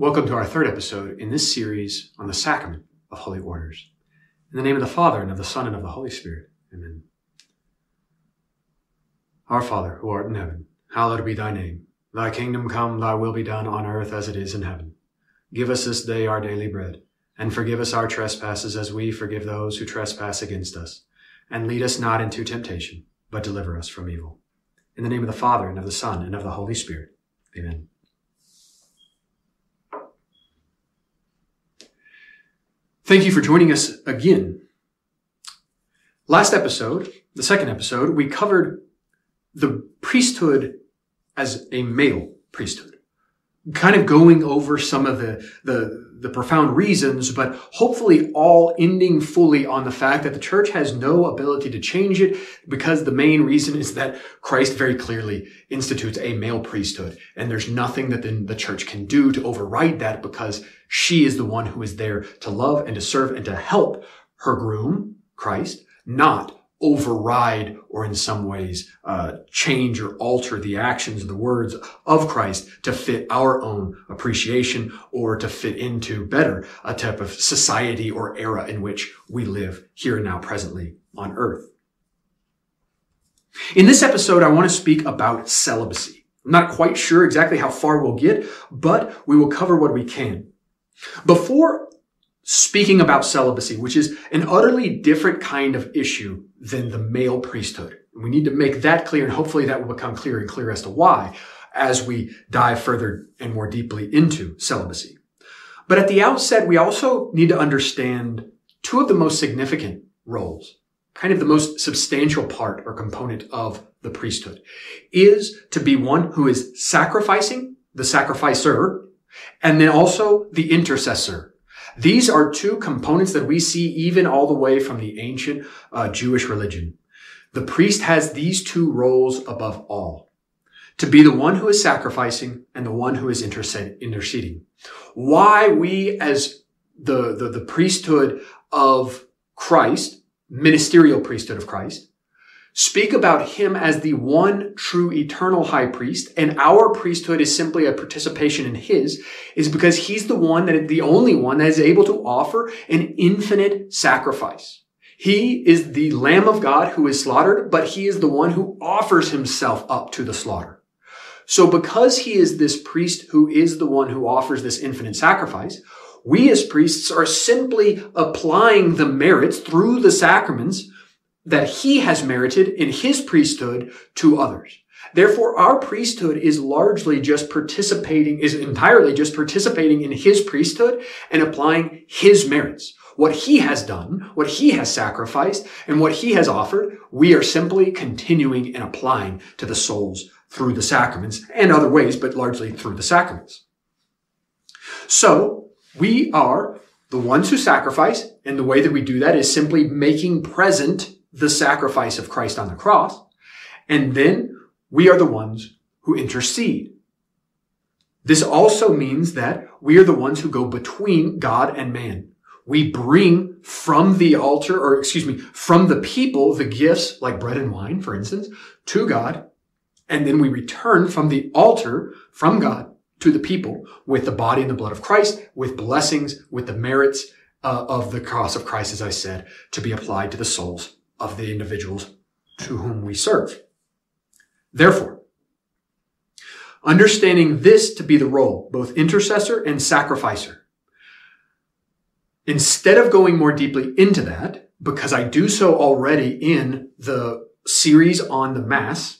Welcome to our third episode in this series on the sacrament of holy orders. In the name of the Father, and of the Son, and of the Holy Spirit. Amen. Our Father, who art in heaven, hallowed be thy name. Thy kingdom come, thy will be done on earth as it is in heaven. Give us this day our daily bread, and forgive us our trespasses as we forgive those who trespass against us. And lead us not into temptation, but deliver us from evil. In the name of the Father, and of the Son, and of the Holy Spirit. Amen. Thank you for joining us again. Last episode, the second episode, we covered the priesthood as a male priesthood, kind of going over some of the, the, the profound reasons, but hopefully all ending fully on the fact that the church has no ability to change it because the main reason is that Christ very clearly institutes a male priesthood. And there's nothing that the, the church can do to override that because she is the one who is there to love and to serve and to help her groom, Christ, not override or in some ways uh, change or alter the actions and the words of Christ to fit our own appreciation or to fit into better a type of society or era in which we live here and now presently on earth. In this episode, I want to speak about celibacy. I'm not quite sure exactly how far we'll get, but we will cover what we can. Before speaking about celibacy, which is an utterly different kind of issue than the male priesthood. We need to make that clear, and hopefully that will become clearer and clearer as to why as we dive further and more deeply into celibacy. But at the outset, we also need to understand two of the most significant roles, kind of the most substantial part or component of the priesthood, is to be one who is sacrificing, the sacrificer, and then also the intercessor, these are two components that we see even all the way from the ancient uh, Jewish religion. The priest has these two roles above all. To be the one who is sacrificing and the one who is interceding. Why we as the, the, the priesthood of Christ, ministerial priesthood of Christ, speak about him as the one true eternal high priest, and our priesthood is simply a participation in his, is because he's the one that the only one that is able to offer an infinite sacrifice. He is the Lamb of God who is slaughtered, but he is the one who offers himself up to the slaughter. So because he is this priest who is the one who offers this infinite sacrifice, we as priests are simply applying the merits through the sacraments that he has merited in his priesthood to others. Therefore, our priesthood is largely just participating, is entirely just participating in his priesthood and applying his merits. What he has done, what he has sacrificed, and what he has offered, we are simply continuing and applying to the souls through the sacraments and other ways, but largely through the sacraments. So, we are the ones who sacrifice, and the way that we do that is simply making present the sacrifice of Christ on the cross. And then we are the ones who intercede. This also means that we are the ones who go between God and man. We bring from the altar, or excuse me, from the people, the gifts like bread and wine, for instance, to God. And then we return from the altar, from God to the people with the body and the blood of Christ, with blessings, with the merits uh, of the cross of Christ, as I said, to be applied to the souls of the individuals to whom we serve. Therefore, understanding this to be the role, both intercessor and sacrificer, instead of going more deeply into that, because I do so already in the series on the Mass,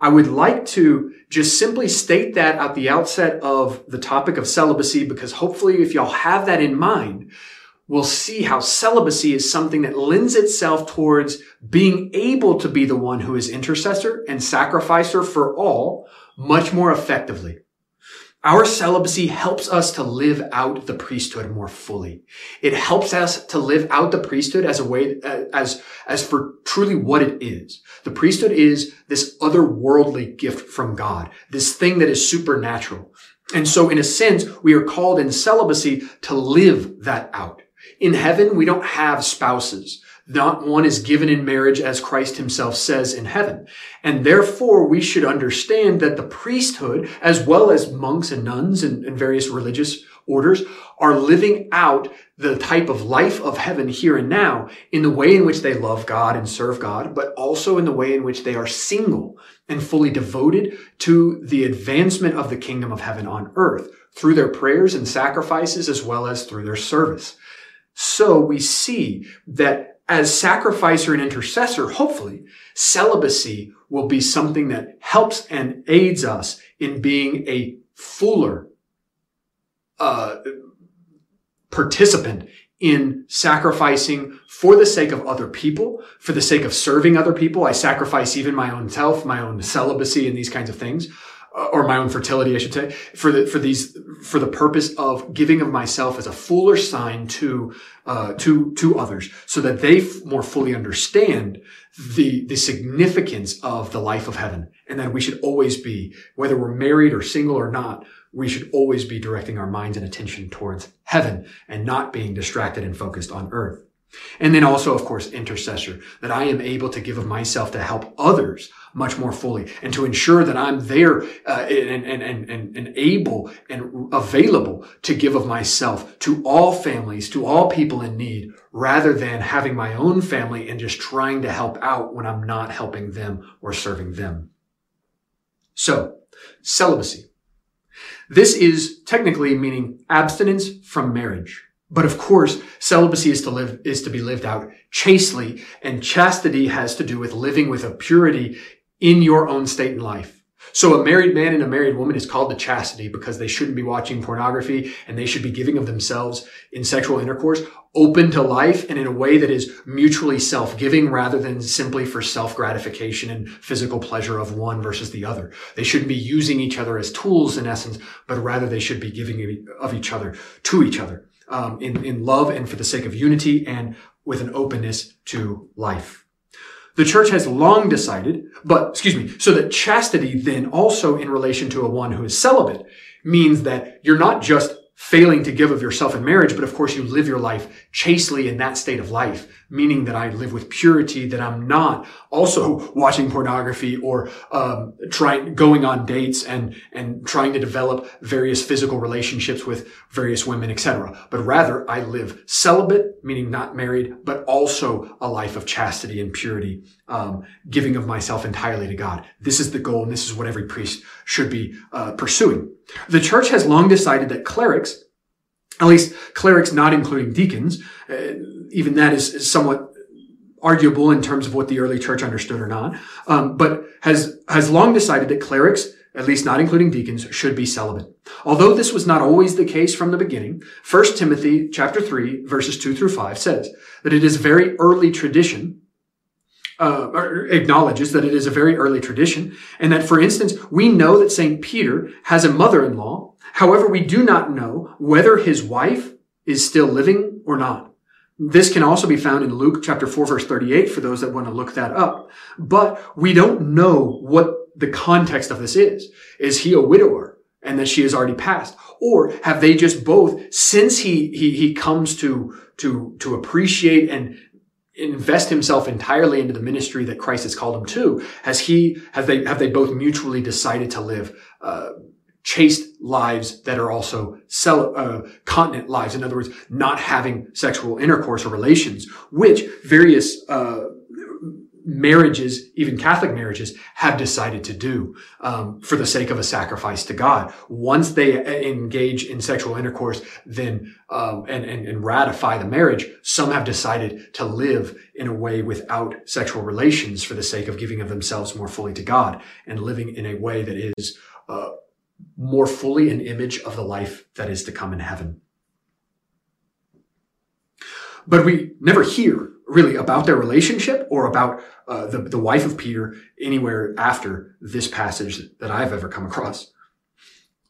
I would like to just simply state that at the outset of the topic of celibacy, because hopefully if y'all have that in mind, we'll see how celibacy is something that lends itself towards being able to be the one who is intercessor and sacrificer for all much more effectively. Our celibacy helps us to live out the priesthood more fully. It helps us to live out the priesthood as a way, uh, as, as for truly what it is. The priesthood is this otherworldly gift from God, this thing that is supernatural. And so in a sense, we are called in celibacy to live that out. In heaven, we don't have spouses Not one is given in marriage as Christ himself says in heaven. And therefore we should understand that the priesthood, as well as monks and nuns and, and various religious orders, are living out the type of life of heaven here and now in the way in which they love God and serve God, but also in the way in which they are single and fully devoted to the advancement of the kingdom of heaven on earth through their prayers and sacrifices as well as through their service. So we see that as sacrificer and intercessor, hopefully, celibacy will be something that helps and aids us in being a fuller uh, participant in sacrificing for the sake of other people, for the sake of serving other people. I sacrifice even my own self, my own celibacy and these kinds of things, or my own fertility, I should say, for the, for these, for the purpose of giving of myself as a fuller sign to, uh, to, to others so that they f- more fully understand the, the significance of the life of heaven and that we should always be, whether we're married or single or not, we should always be directing our minds and attention towards heaven and not being distracted and focused on earth. And then also, of course, intercessor, that I am able to give of myself to help others much more fully and to ensure that I'm there uh, and, and, and, and, and able and available to give of myself to all families, to all people in need, rather than having my own family and just trying to help out when I'm not helping them or serving them. So, celibacy. This is technically meaning abstinence from marriage. But of course, celibacy is to live, is to be lived out chastely and chastity has to do with living with a purity in your own state in life. So a married man and a married woman is called to chastity because they shouldn't be watching pornography and they should be giving of themselves in sexual intercourse open to life and in a way that is mutually self-giving rather than simply for self-gratification and physical pleasure of one versus the other. They shouldn't be using each other as tools in essence, but rather they should be giving of each other to each other um, in, in love and for the sake of unity and with an openness to life. The church has long decided, but excuse me, so that chastity then also in relation to a one who is celibate means that you're not just failing to give of yourself in marriage, but of course you live your life chastely in that state of life, meaning that I live with purity, that I'm not also watching pornography or um, trying going on dates and and trying to develop various physical relationships with various women, etc. But rather I live celibate, meaning not married, but also a life of chastity and purity, um, giving of myself entirely to God. This is the goal, and this is what every priest should be uh, pursuing. The church has long decided that clerics, at least clerics not including deacons, uh, even that is somewhat arguable in terms of what the early church understood or not, um, but has has long decided that clerics, at least not including deacons, should be celibate. Although this was not always the case from the beginning, 1 Timothy chapter 3 verses 2 through 5 says that it is very early tradition uh, acknowledges that it is a very early tradition, and that, for instance, we know that Saint Peter has a mother-in-law. However, we do not know whether his wife is still living or not. This can also be found in Luke chapter 4 verse 38 for those that want to look that up. But we don't know what the context of this is. Is he a widower and that she has already passed? Or have they just both, since he, he, he comes to, to, to appreciate and invest himself entirely into the ministry that Christ has called him to? Has he, have they, have they both mutually decided to live, uh, chaste lives that are also cel- uh, continent lives. In other words, not having sexual intercourse or relations, which various, uh, marriages, even Catholic marriages, have decided to do um, for the sake of a sacrifice to God. Once they engage in sexual intercourse, then um, and, and, and ratify the marriage, some have decided to live in a way without sexual relations for the sake of giving of themselves more fully to God and living in a way that is uh, more fully an image of the life that is to come in heaven. But we never hear really about their relationship or about uh, the, the wife of Peter anywhere after this passage that I've ever come across.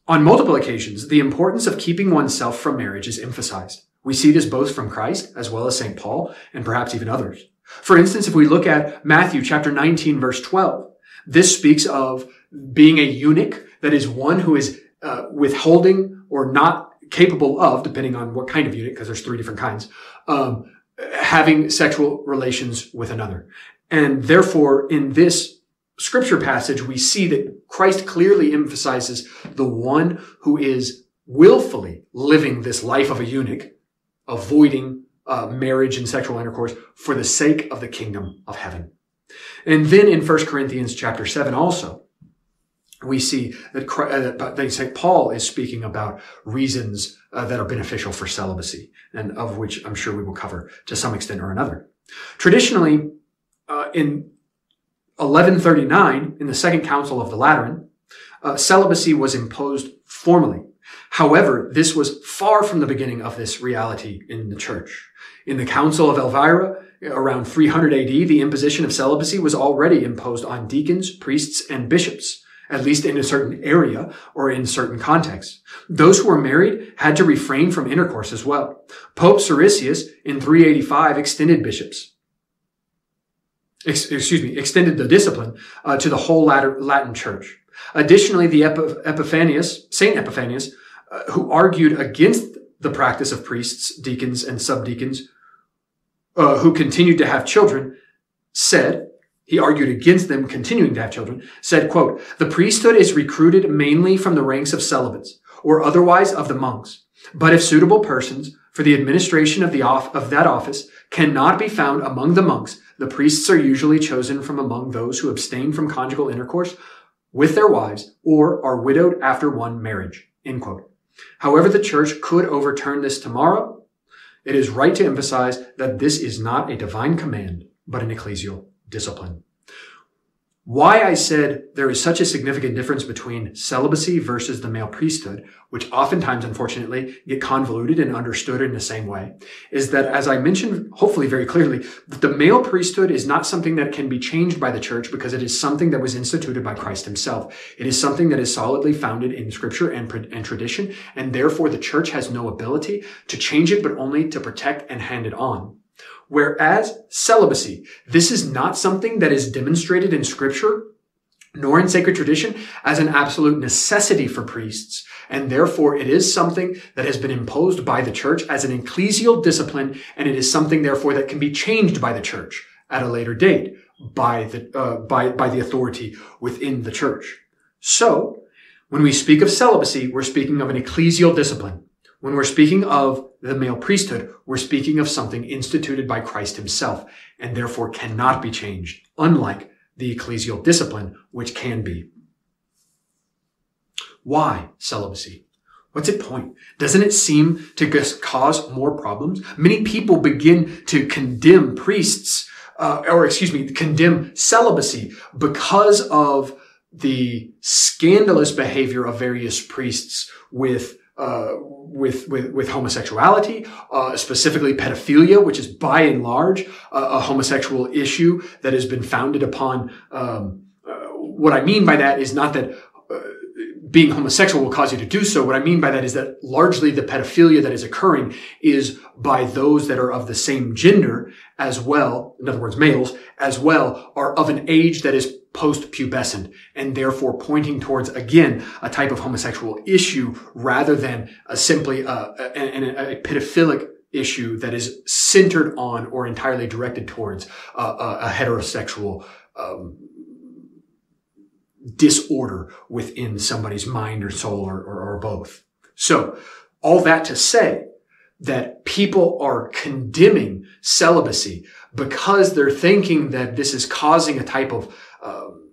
On multiple occasions, the importance of keeping oneself from marriage is emphasized. We see this both from Christ as well as St. Paul and perhaps even others. For instance, if we look at Matthew chapter 19 verse 12, this speaks of being a eunuch, that is one who is uh, withholding or not capable of, depending on what kind of eunuch, because there's three different kinds, um, having sexual relations with another. And therefore, in this scripture passage, we see that Christ clearly emphasizes the one who is willfully living this life of a eunuch, avoiding uh, marriage and sexual intercourse for the sake of the kingdom of heaven. And then in 1 Corinthians chapter 7 also, we see that, uh, they say Paul is speaking about reasons uh, that are beneficial for celibacy, and of which I'm sure we will cover to some extent or another. Traditionally, uh, in 1139, in the Second Council of the Lateran, uh, celibacy was imposed formally. However, this was far from the beginning of this reality in the church. In the Council of Elvira, around 300 AD, the imposition of celibacy was already imposed on deacons, priests, and bishops at least in a certain area or in certain contexts. Those who were married had to refrain from intercourse as well. Pope Siricius in 385 extended bishops. Ex- excuse me, extended the discipline uh, to the whole Latin church. Additionally, the Epiphanius, Saint Epiphanius, uh, who argued against the practice of priests, deacons, and subdeacons uh, who continued to have children, said, he argued against them continuing to have children, said, quote, the priesthood is recruited mainly from the ranks of celibates or otherwise of the monks. But if suitable persons for the administration of the off, of that office cannot be found among the monks, the priests are usually chosen from among those who abstain from conjugal intercourse with their wives or are widowed after one marriage. End quote. However, the church could overturn this tomorrow. It is right to emphasize that this is not a divine command, but an ecclesial discipline. Why I said there is such a significant difference between celibacy versus the male priesthood, which oftentimes, unfortunately, get convoluted and understood in the same way, is that, as I mentioned, hopefully very clearly, that the male priesthood is not something that can be changed by the church because it is something that was instituted by Christ himself. It is something that is solidly founded in scripture and, and tradition, and therefore the church has no ability to change it, but only to protect and hand it on. Whereas celibacy, this is not something that is demonstrated in scripture nor in sacred tradition as an absolute necessity for priests. And therefore it is something that has been imposed by the church as an ecclesial discipline. And it is something therefore that can be changed by the church at a later date by the, uh, by, by the authority within the church. So when we speak of celibacy, we're speaking of an ecclesial discipline. When we're speaking of the male priesthood, we're speaking of something instituted by Christ himself and therefore cannot be changed, unlike the ecclesial discipline, which can be. Why celibacy? What's its point? Doesn't it seem to cause more problems? Many people begin to condemn priests, uh, or excuse me, condemn celibacy because of the scandalous behavior of various priests with uh, with, with, with homosexuality, uh, specifically pedophilia, which is by and large uh, a homosexual issue that has been founded upon. Um, uh, what I mean by that is not that being homosexual will cause you to do so. What I mean by that is that largely the pedophilia that is occurring is by those that are of the same gender as well, in other words, males, as well, are of an age that is post-pubescent and therefore pointing towards, again, a type of homosexual issue rather than a simply a, a, a pedophilic issue that is centered on or entirely directed towards a, a heterosexual um, disorder within somebody's mind or soul or, or, or both. So all that to say that people are condemning celibacy because they're thinking that this is causing a type of um,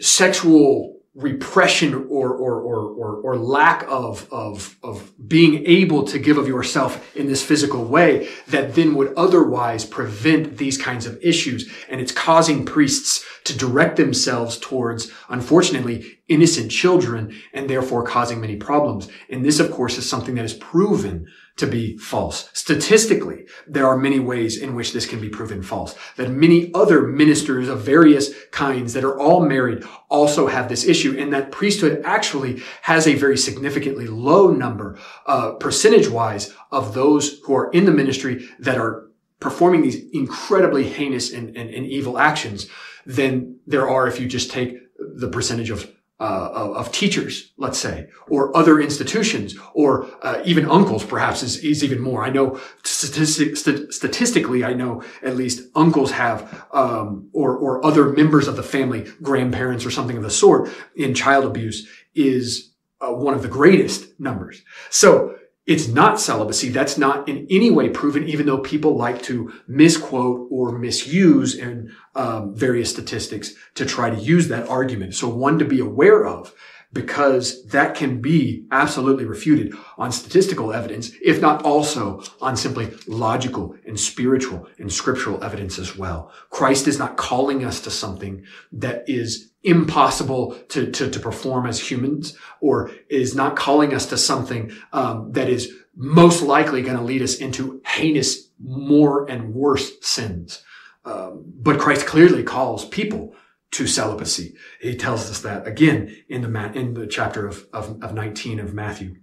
sexual repression or, or, or, or, or lack of, of, of being able to give of yourself in this physical way that then would otherwise prevent these kinds of issues. And it's causing priests to direct themselves towards, unfortunately, innocent children and therefore causing many problems. And this, of course, is something that is proven to be false. Statistically, there are many ways in which this can be proven false. That many other ministers of various kinds that are all married also have this issue and that priesthood actually has a very significantly low number, uh, percentage wise of those who are in the ministry that are performing these incredibly heinous and, and, and evil actions than there are if you just take the percentage of uh, of, of, teachers, let's say, or other institutions, or uh, even uncles, perhaps is, is even more. I know statistic, st- statistically, I know at least uncles have, um, or or other members of the family, grandparents or something of the sort, in child abuse is uh, one of the greatest numbers. So it's not celibacy. That's not in any way proven, even though people like to misquote or misuse and um, various statistics to try to use that argument. So one to be aware of because that can be absolutely refuted on statistical evidence, if not also on simply logical and spiritual and scriptural evidence as well. Christ is not calling us to something that is impossible to, to, to perform as humans or is not calling us to something um, that is most likely going to lead us into heinous, more and worse sins. Um, but Christ clearly calls people to celibacy. He tells us that again in the, in the chapter of, of, of 19 of Matthew.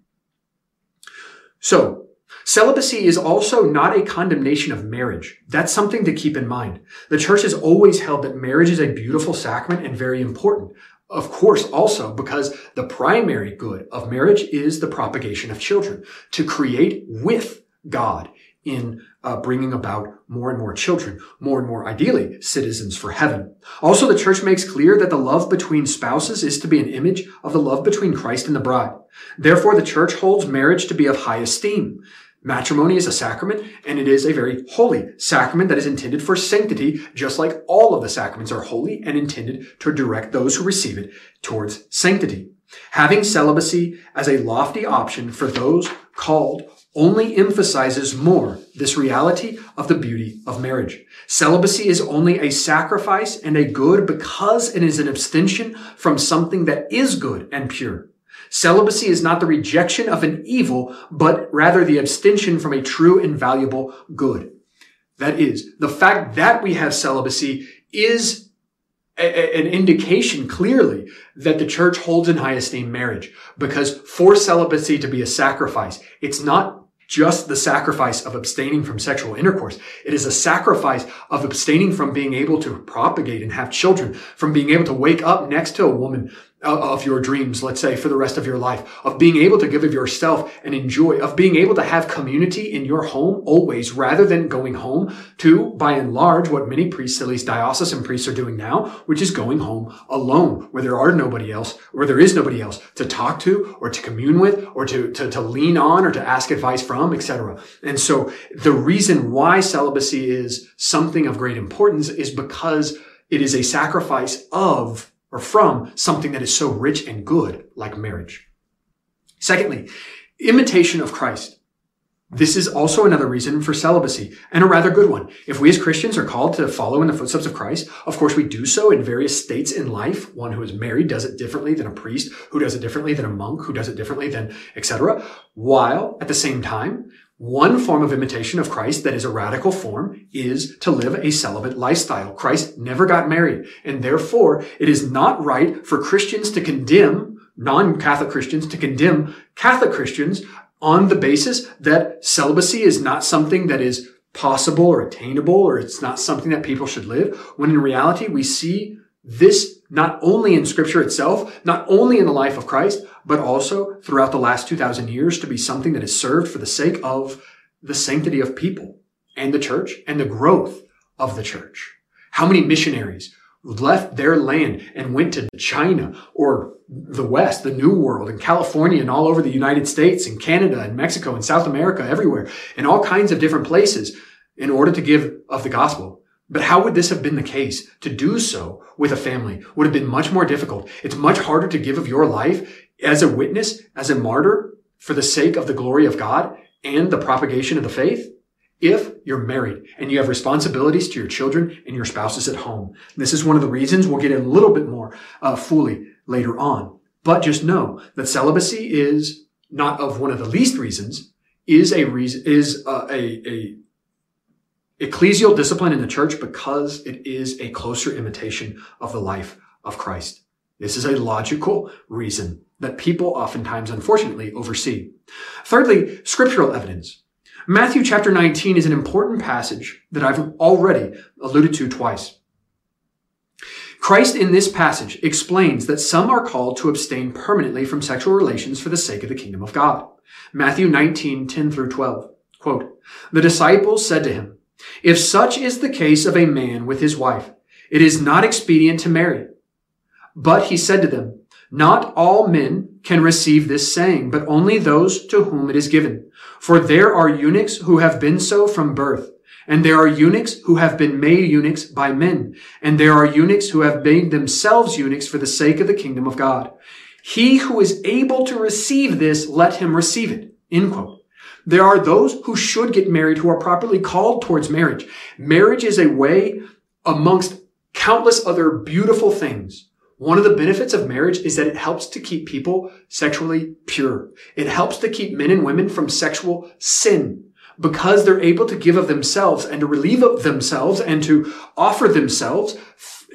So, Celibacy is also not a condemnation of marriage. That's something to keep in mind. The church has always held that marriage is a beautiful sacrament and very important. Of course, also because the primary good of marriage is the propagation of children, to create with God in uh, bringing about more and more children, more and more ideally citizens for heaven. Also, the church makes clear that the love between spouses is to be an image of the love between Christ and the bride. Therefore, the church holds marriage to be of high esteem. Matrimony is a sacrament, and it is a very holy sacrament that is intended for sanctity, just like all of the sacraments are holy and intended to direct those who receive it towards sanctity. Having celibacy as a lofty option for those called only emphasizes more this reality of the beauty of marriage. Celibacy is only a sacrifice and a good because it is an abstention from something that is good and pure. Celibacy is not the rejection of an evil, but rather the abstention from a true and valuable good. That is, the fact that we have celibacy is an indication clearly that the church holds in high esteem marriage because for celibacy to be a sacrifice, it's not just the sacrifice of abstaining from sexual intercourse. It is a sacrifice of abstaining from being able to propagate and have children, from being able to wake up next to a woman of your dreams, let's say, for the rest of your life, of being able to give of yourself and enjoy, of being able to have community in your home always, rather than going home to, by and large, what many priests, at least diocesan priests are doing now, which is going home alone, where there are nobody else, where there is nobody else to talk to or to commune with or to, to, to lean on or to ask advice from, etc. And so the reason why celibacy is something of great importance is because it is a sacrifice of or from something that is so rich and good like marriage. Secondly, imitation of Christ. This is also another reason for celibacy and a rather good one. If we as Christians are called to follow in the footsteps of Christ, of course we do so in various states in life. One who is married does it differently than a priest, who does it differently than a monk, who does it differently than etc. While at the same time, one form of imitation of Christ that is a radical form is to live a celibate lifestyle. Christ never got married, and therefore it is not right for Christians to condemn non-Catholic Christians to condemn Catholic Christians on the basis that celibacy is not something that is possible or attainable or it's not something that people should live, when in reality we see this not only in scripture itself, not only in the life of Christ, but also throughout the last 2000 years to be something that is served for the sake of the sanctity of people and the church and the growth of the church. How many missionaries left their land and went to China or the West, the New World, and California, and all over the United States, and Canada, and Mexico, and South America, everywhere, in all kinds of different places, in order to give of the gospel. But how would this have been the case? To do so with a family would have been much more difficult. It's much harder to give of your life as a witness, as a martyr, for the sake of the glory of God and the propagation of the faith, if you're married and you have responsibilities to your children and your spouses at home. This is one of the reasons we'll get a little bit more uh, fully later on. But just know that celibacy is not of one of the least reasons, is a reason, is uh, a, a ecclesial discipline in the church because it is a closer imitation of the life of Christ. This is a logical reason that people oftentimes, unfortunately, oversee. Thirdly, scriptural evidence. Matthew chapter 19 is an important passage that I've already alluded to twice. Christ in this passage explains that some are called to abstain permanently from sexual relations for the sake of the kingdom of God. Matthew 19, 10 through 12. Quote, the disciples said to him, if such is the case of a man with his wife, it is not expedient to marry. But he said to them, not all men can receive this saying, but only those to whom it is given. For there are eunuchs who have been so from birth, and there are eunuchs who have been made eunuchs by men, and there are eunuchs who have made themselves eunuchs for the sake of the kingdom of God. He who is able to receive this, let him receive it. There are those who should get married who are properly called towards marriage. Marriage is a way amongst countless other beautiful things one of the benefits of marriage is that it helps to keep people sexually pure. It helps to keep men and women from sexual sin because they're able to give of themselves and to relieve of themselves and to offer themselves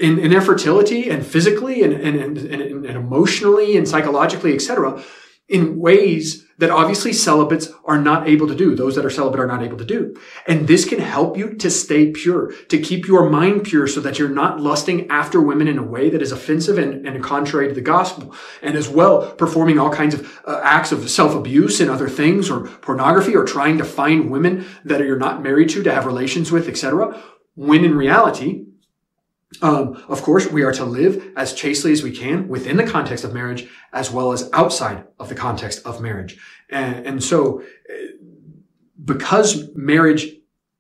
in, in their fertility and physically and, and, and, and emotionally and psychologically, etc., in ways that obviously celibates are not able to do. Those that are celibate are not able to do. And this can help you to stay pure, to keep your mind pure so that you're not lusting after women in a way that is offensive and, and contrary to the gospel. And as well, performing all kinds of uh, acts of self-abuse and other things or pornography or trying to find women that you're not married to to have relations with, etc. When in reality, um, of course, we are to live as chastely as we can within the context of marriage, as well as outside of the context of marriage. And, and so, because marriage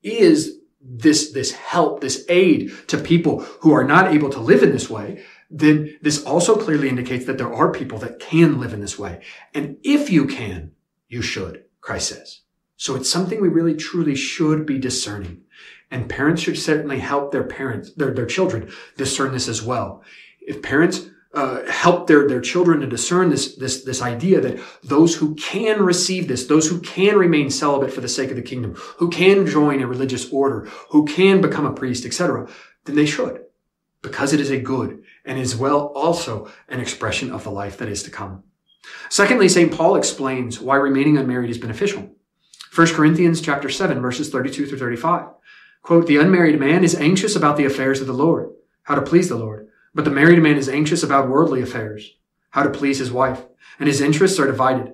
is this, this help, this aid to people who are not able to live in this way, then this also clearly indicates that there are people that can live in this way. And if you can, you should, Christ says. So it's something we really truly should be discerning. And parents should certainly help their parents, their, their children discern this as well. If parents uh, help their, their children to discern this, this, this idea that those who can receive this, those who can remain celibate for the sake of the kingdom, who can join a religious order, who can become a priest, etc., then they should, because it is a good and is well also an expression of the life that is to come. Secondly, St. Paul explains why remaining unmarried is beneficial. 1 Corinthians chapter 7, verses 32 through 35. Quote, the unmarried man is anxious about the affairs of the Lord, how to please the Lord. But the married man is anxious about worldly affairs, how to please his wife, and his interests are divided.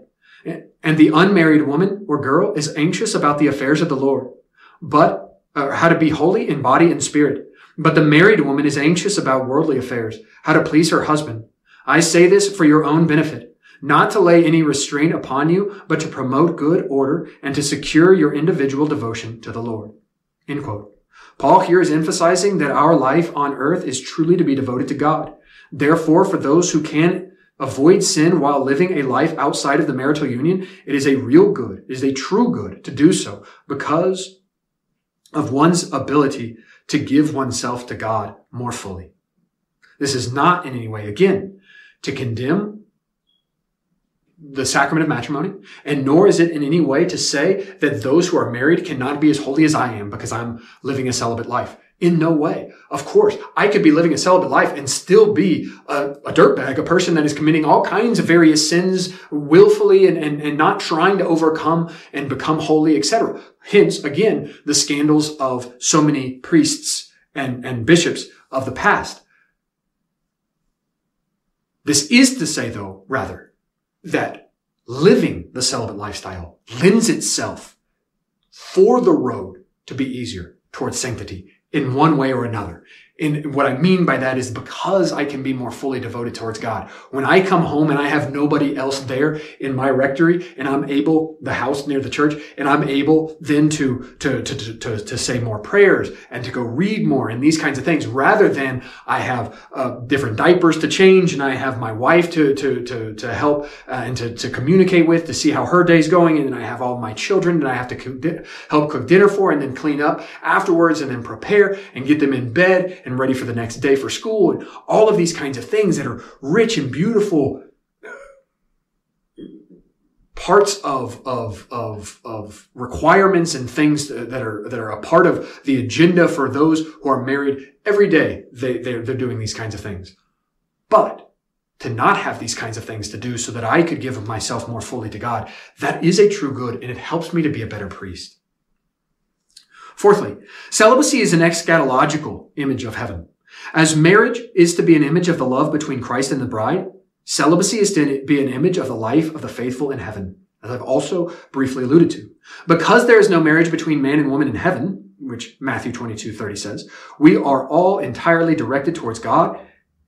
And the unmarried woman or girl is anxious about the affairs of the Lord, but uh, how to be holy in body and spirit. But the married woman is anxious about worldly affairs, how to please her husband. I say this for your own benefit, not to lay any restraint upon you, but to promote good order and to secure your individual devotion to the Lord. End quote. Paul here is emphasizing that our life on earth is truly to be devoted to God. Therefore, for those who can avoid sin while living a life outside of the marital union, it is a real good, it is a true good to do so because of one's ability to give oneself to God more fully. This is not in any way, again, to condemn the sacrament of matrimony, and nor is it in any way to say that those who are married cannot be as holy as I am because I'm living a celibate life. In no way. Of course, I could be living a celibate life and still be a, a dirtbag, a person that is committing all kinds of various sins willfully and, and, and not trying to overcome and become holy, etc. Hence, again, the scandals of so many priests and, and bishops of the past. This is to say, though, rather, that living the celibate lifestyle lends itself for the road to be easier towards sanctity in one way or another. And what I mean by that is because I can be more fully devoted towards God. When I come home and I have nobody else there in my rectory and I'm able, the house near the church, and I'm able then to, to, to, to, to say more prayers and to go read more and these kinds of things rather than I have uh, different diapers to change and I have my wife to, to, to, to help uh, and to, to communicate with to see how her day's going. And then I have all my children that I have to co- help cook dinner for and then clean up afterwards and then prepare and get them in bed and ready for the next day for school and all of these kinds of things that are rich and beautiful parts of, of, of, of requirements and things that are, that are a part of the agenda for those who are married every day. They, they're, they're doing these kinds of things. But to not have these kinds of things to do so that I could give myself more fully to God, that is a true good and it helps me to be a better priest. Fourthly, celibacy is an eschatological image of heaven. As marriage is to be an image of the love between Christ and the bride, celibacy is to be an image of the life of the faithful in heaven, as I've also briefly alluded to. Because there is no marriage between man and woman in heaven, which Matthew 22, 30 says, we are all entirely directed towards God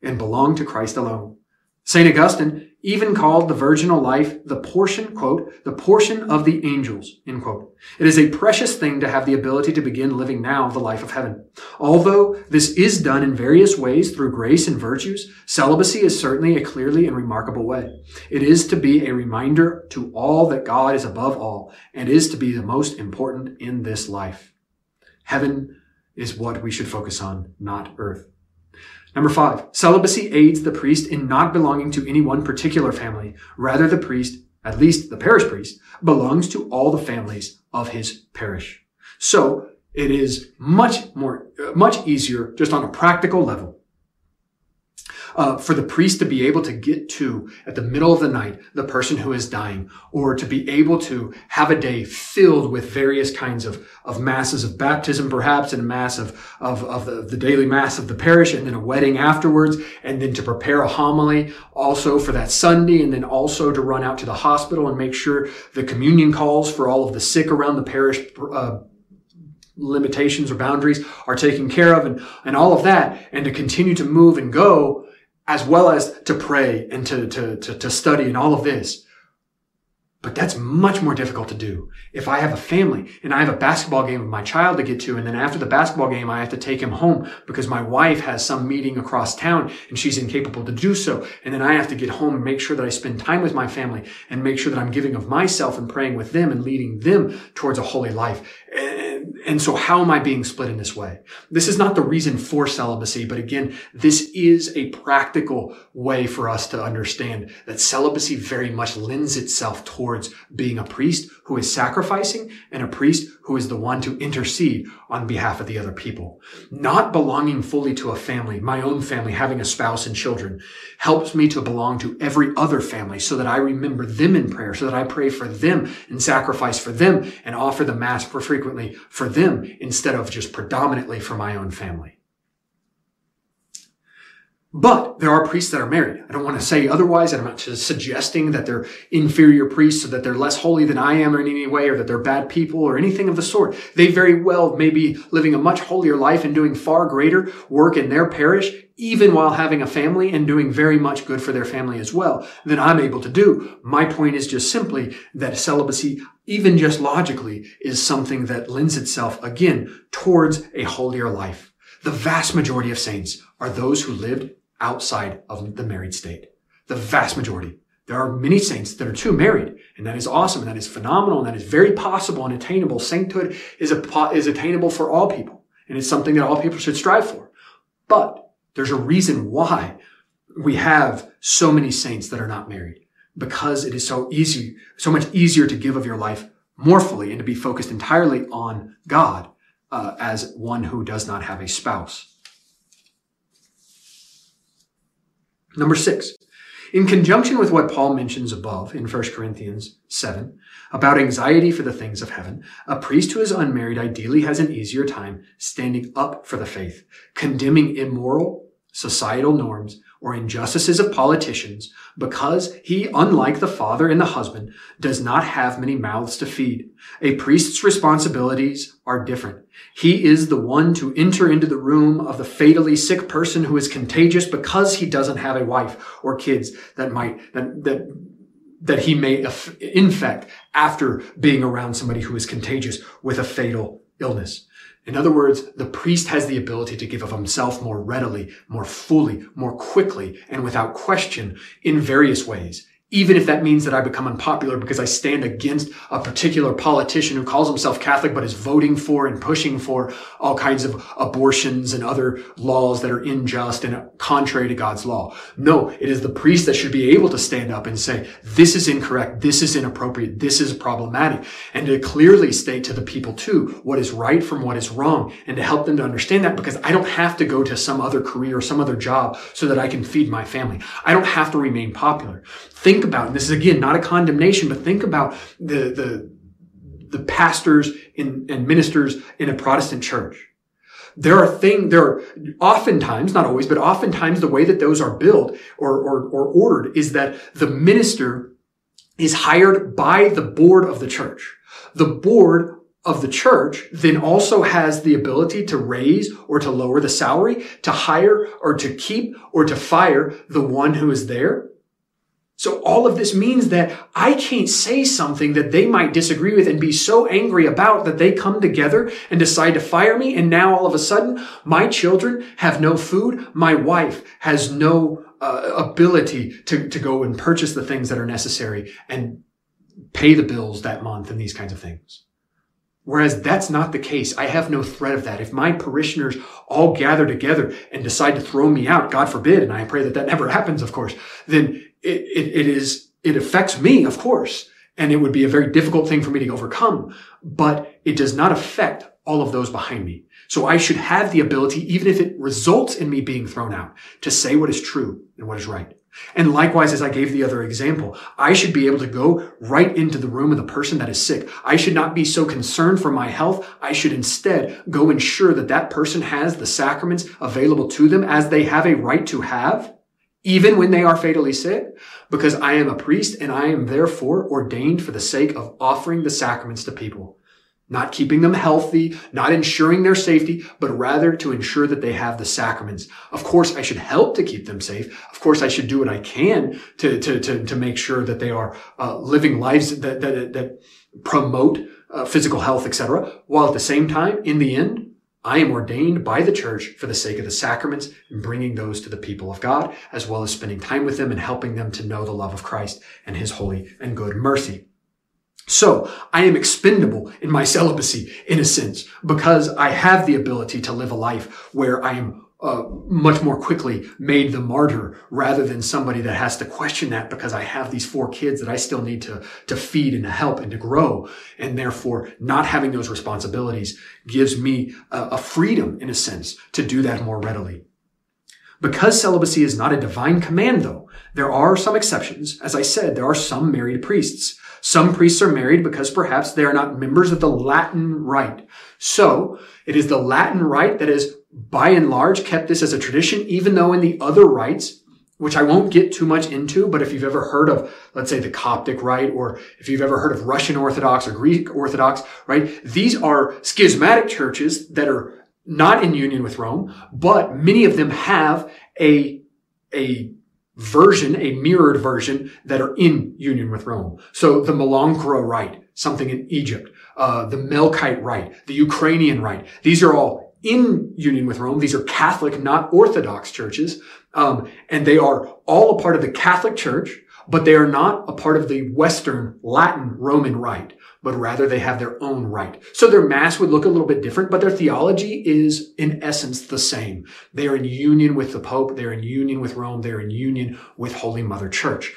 and belong to Christ alone. St. Augustine even called the virginal life the portion, quote, the portion of the angels, end quote. It is a precious thing to have the ability to begin living now the life of heaven. Although this is done in various ways through grace and virtues, celibacy is certainly a clearly and remarkable way. It is to be a reminder to all that God is above all and is to be the most important in this life. Heaven is what we should focus on, not earth. Number five, celibacy aids the priest in not belonging to any one particular family. Rather, the priest, at least the parish priest, belongs to all the families of his parish. So it is much more, uh, much easier just on a practical level uh, for the priest to be able to get to at the middle of the night the person who is dying, or to be able to have a day filled with various kinds of, of masses of baptism, perhaps, and a mass of, of, of the, the daily mass of the parish, and then a wedding afterwards, and then to prepare a homily also for that Sunday, and then also to run out to the hospital and make sure the communion calls for all of the sick around the parish uh, limitations or boundaries are taken care of and, and all of that and to continue to move and go as well as to pray and to, to, to, to study and all of this. But that's much more difficult to do. If I have a family and I have a basketball game with my child to get to, and then after the basketball game, I have to take him home because my wife has some meeting across town and she's incapable to do so. And then I have to get home and make sure that I spend time with my family and make sure that I'm giving of myself and praying with them and leading them towards a holy life. And so how am I being split in this way? This is not the reason for celibacy, but again, this is a practical way for us to understand that celibacy very much lends itself towards being a priest who is sacrificing and a priest who is the one to intercede on behalf of the other people. Not belonging fully to a family, my own family, having a spouse and children, helps me to belong to every other family so that I remember them in prayer, so that I pray for them and sacrifice for them and offer the mass more frequently for them instead of just predominantly for my own family. But there are priests that are married. I don't want to say otherwise. I'm not suggesting that they're inferior priests or that they're less holy than I am or in any way or that they're bad people or anything of the sort. They very well may be living a much holier life and doing far greater work in their parish, even while having a family and doing very much good for their family as well than I'm able to do. My point is just simply that celibacy, even just logically, is something that lends itself again towards a holier life. The vast majority of saints are those who lived outside of the married state. The vast majority. There are many saints that are too married, and that is awesome, and that is phenomenal, and that is very possible and attainable. Sainthood is, a, is attainable for all people, and it's something that all people should strive for. But there's a reason why we have so many saints that are not married, because it is so easy, so much easier to give of your life more fully and to be focused entirely on God uh, as one who does not have a spouse. Number six, in conjunction with what Paul mentions above in 1 Corinthians 7 about anxiety for the things of heaven, a priest who is unmarried ideally has an easier time standing up for the faith, condemning immoral societal norms or injustices of politicians because he, unlike the father and the husband, does not have many mouths to feed. A priest's responsibilities are different. He is the one to enter into the room of the fatally sick person who is contagious because he doesn't have a wife or kids that might, that, that, that he may infect after being around somebody who is contagious with a fatal illness. In other words, the priest has the ability to give of himself more readily, more fully, more quickly, and without question in various ways even if that means that I become unpopular because I stand against a particular politician who calls himself Catholic but is voting for and pushing for all kinds of abortions and other laws that are unjust and contrary to God's law. No, it is the priest that should be able to stand up and say, this is incorrect, this is inappropriate, this is problematic, and to clearly state to the people too what is right from what is wrong, and to help them to understand that because I don't have to go to some other career or some other job so that I can feed my family. I don't have to remain popular. Think about, and this is again not a condemnation, but think about the, the, the pastors in, and ministers in a Protestant church. There are things, there are oftentimes, not always, but oftentimes the way that those are built or, or, or ordered is that the minister is hired by the board of the church. The board of the church then also has the ability to raise or to lower the salary, to hire or to keep or to fire the one who is there. So all of this means that I can't say something that they might disagree with and be so angry about that they come together and decide to fire me. And now all of a sudden, my children have no food. My wife has no uh, ability to, to go and purchase the things that are necessary and pay the bills that month and these kinds of things. Whereas that's not the case. I have no threat of that. If my parishioners all gather together and decide to throw me out, God forbid, and I pray that that never happens, of course, then it, it, it is, it affects me, of course, and it would be a very difficult thing for me to overcome, but it does not affect all of those behind me. So I should have the ability, even if it results in me being thrown out, to say what is true and what is right. And likewise, as I gave the other example, I should be able to go right into the room of the person that is sick. I should not be so concerned for my health. I should instead go ensure that that person has the sacraments available to them as they have a right to have, even when they are fatally sick, because I am a priest and I am therefore ordained for the sake of offering the sacraments to people not keeping them healthy, not ensuring their safety, but rather to ensure that they have the sacraments. Of course, I should help to keep them safe. Of course, I should do what I can to, to, to, to make sure that they are uh, living lives that, that, that promote uh, physical health, etc. While at the same time, in the end, I am ordained by the church for the sake of the sacraments and bringing those to the people of God, as well as spending time with them and helping them to know the love of Christ and his holy and good mercy. So I am expendable in my celibacy in a sense because I have the ability to live a life where I am uh, much more quickly made the martyr rather than somebody that has to question that because I have these four kids that I still need to, to feed and to help and to grow. And therefore not having those responsibilities gives me a, a freedom in a sense to do that more readily. Because celibacy is not a divine command though, there are some exceptions. As I said, there are some married priests some priests are married because perhaps they are not members of the Latin rite. So it is the Latin rite that is by and large kept this as a tradition, even though in the other rites, which I won't get too much into, but if you've ever heard of, let's say the Coptic rite, or if you've ever heard of Russian Orthodox or Greek Orthodox, right? These are schismatic churches that are not in union with Rome, but many of them have a, a version, a mirrored version that are in union with Rome. So the Malankara rite, something in Egypt, uh, the Melkite rite, the Ukrainian rite. These are all in union with Rome. These are Catholic, not Orthodox churches. Um, and they are all a part of the Catholic Church, but they are not a part of the Western Latin Roman rite but rather they have their own rite. So their mass would look a little bit different, but their theology is in essence the same. They are in union with the Pope. They're in union with Rome. They're in union with Holy Mother Church.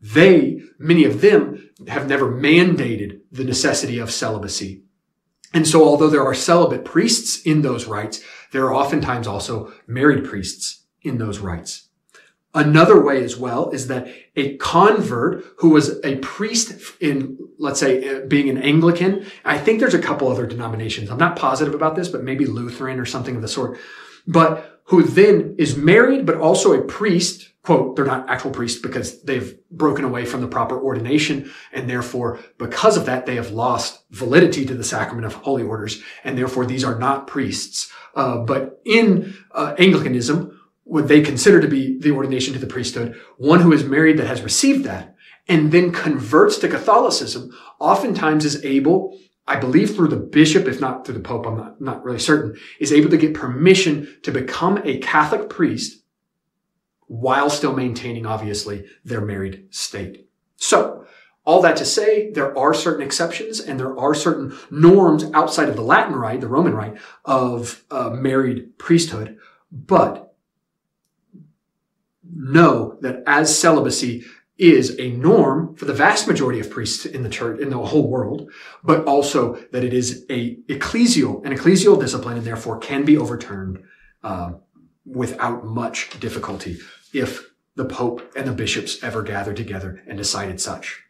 They, many of them, have never mandated the necessity of celibacy. And so although there are celibate priests in those rites, there are oftentimes also married priests in those rites. Another way as well is that a convert who was a priest in, let's say, uh, being an Anglican, I think there's a couple other denominations. I'm not positive about this, but maybe Lutheran or something of the sort, but who then is married, but also a priest, quote, they're not actual priests because they've broken away from the proper ordination. And therefore, because of that, they have lost validity to the sacrament of holy orders. And therefore, these are not priests. Uh, but in uh, Anglicanism, what they consider to be the ordination to the priesthood, one who is married that has received that and then converts to Catholicism, oftentimes is able, I believe through the bishop, if not through the pope, I'm not, not really certain, is able to get permission to become a Catholic priest while still maintaining, obviously, their married state. So, all that to say, there are certain exceptions and there are certain norms outside of the Latin rite, the Roman rite, of uh, married priesthood. But know that as celibacy is a norm for the vast majority of priests in the church, in the whole world, but also that it is a ecclesial, an ecclesial discipline and therefore can be overturned, uh, without much difficulty if the Pope and the bishops ever gathered together and decided such.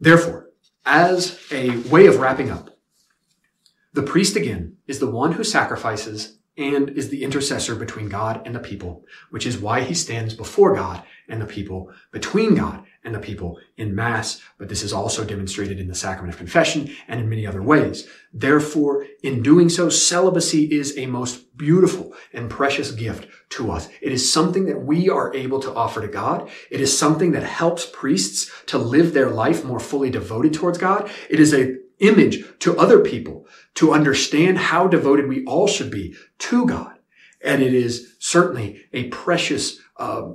Therefore, as a way of wrapping up, The priest again is the one who sacrifices and is the intercessor between God and the people, which is why he stands before God and the people, between God and the people in Mass, but this is also demonstrated in the sacrament of confession and in many other ways. Therefore, in doing so, celibacy is a most beautiful and precious gift to us. It is something that we are able to offer to God. It is something that helps priests to live their life more fully devoted towards God. It is a image to other people to understand how devoted we all should be to God. And it is certainly a precious uh,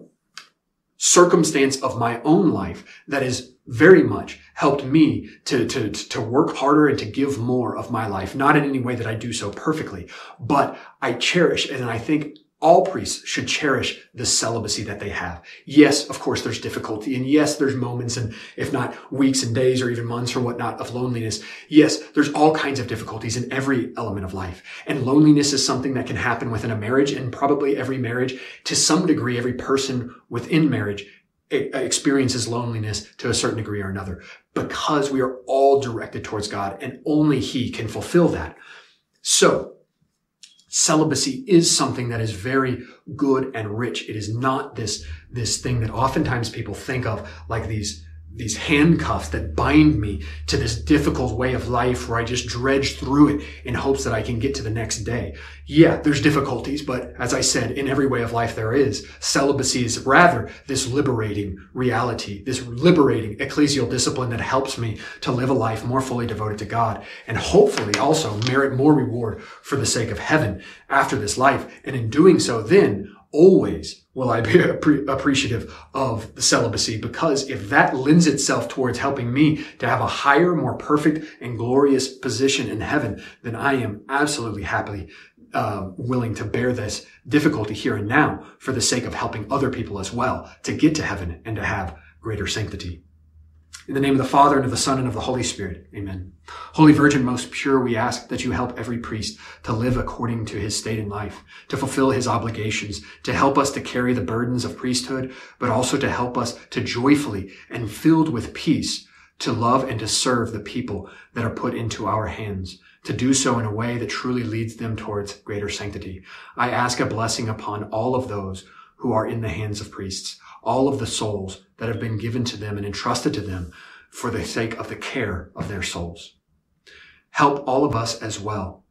circumstance of my own life that has very much helped me to, to, to work harder and to give more of my life. Not in any way that I do so perfectly, but I cherish and I think all priests should cherish the celibacy that they have. Yes, of course, there's difficulty. And yes, there's moments and if not weeks and days or even months or whatnot of loneliness. Yes, there's all kinds of difficulties in every element of life. And loneliness is something that can happen within a marriage and probably every marriage to some degree, every person within marriage eh, eh, experiences loneliness to a certain degree or another because we are all directed towards God and only he can fulfill that. So celibacy is something that is very good and rich. It is not this, this thing that oftentimes people think of like these these handcuffs that bind me to this difficult way of life where I just dredge through it in hopes that I can get to the next day. Yeah, there's difficulties, but as I said, in every way of life there is. Celibacy is rather this liberating reality, this liberating ecclesial discipline that helps me to live a life more fully devoted to God and hopefully also merit more reward for the sake of heaven after this life. And in doing so, then always will I be appreciative of the celibacy because if that lends itself towards helping me to have a higher, more perfect and glorious position in heaven, then I am absolutely happily uh, willing to bear this difficulty here and now for the sake of helping other people as well to get to heaven and to have greater sanctity. In the name of the Father and of the Son and of the Holy Spirit. Amen. Holy Virgin, most pure, we ask that you help every priest to live according to his state in life, to fulfill his obligations, to help us to carry the burdens of priesthood, but also to help us to joyfully and filled with peace to love and to serve the people that are put into our hands, to do so in a way that truly leads them towards greater sanctity. I ask a blessing upon all of those who are in the hands of priests all of the souls that have been given to them and entrusted to them for the sake of the care of their souls. Help all of us as well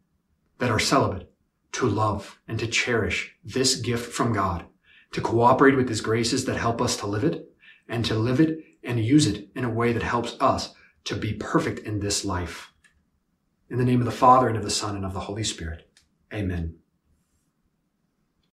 that are celibate to love and to cherish this gift from God, to cooperate with his graces that help us to live it and to live it and use it in a way that helps us to be perfect in this life. In the name of the Father and of the Son and of the Holy Spirit. Amen.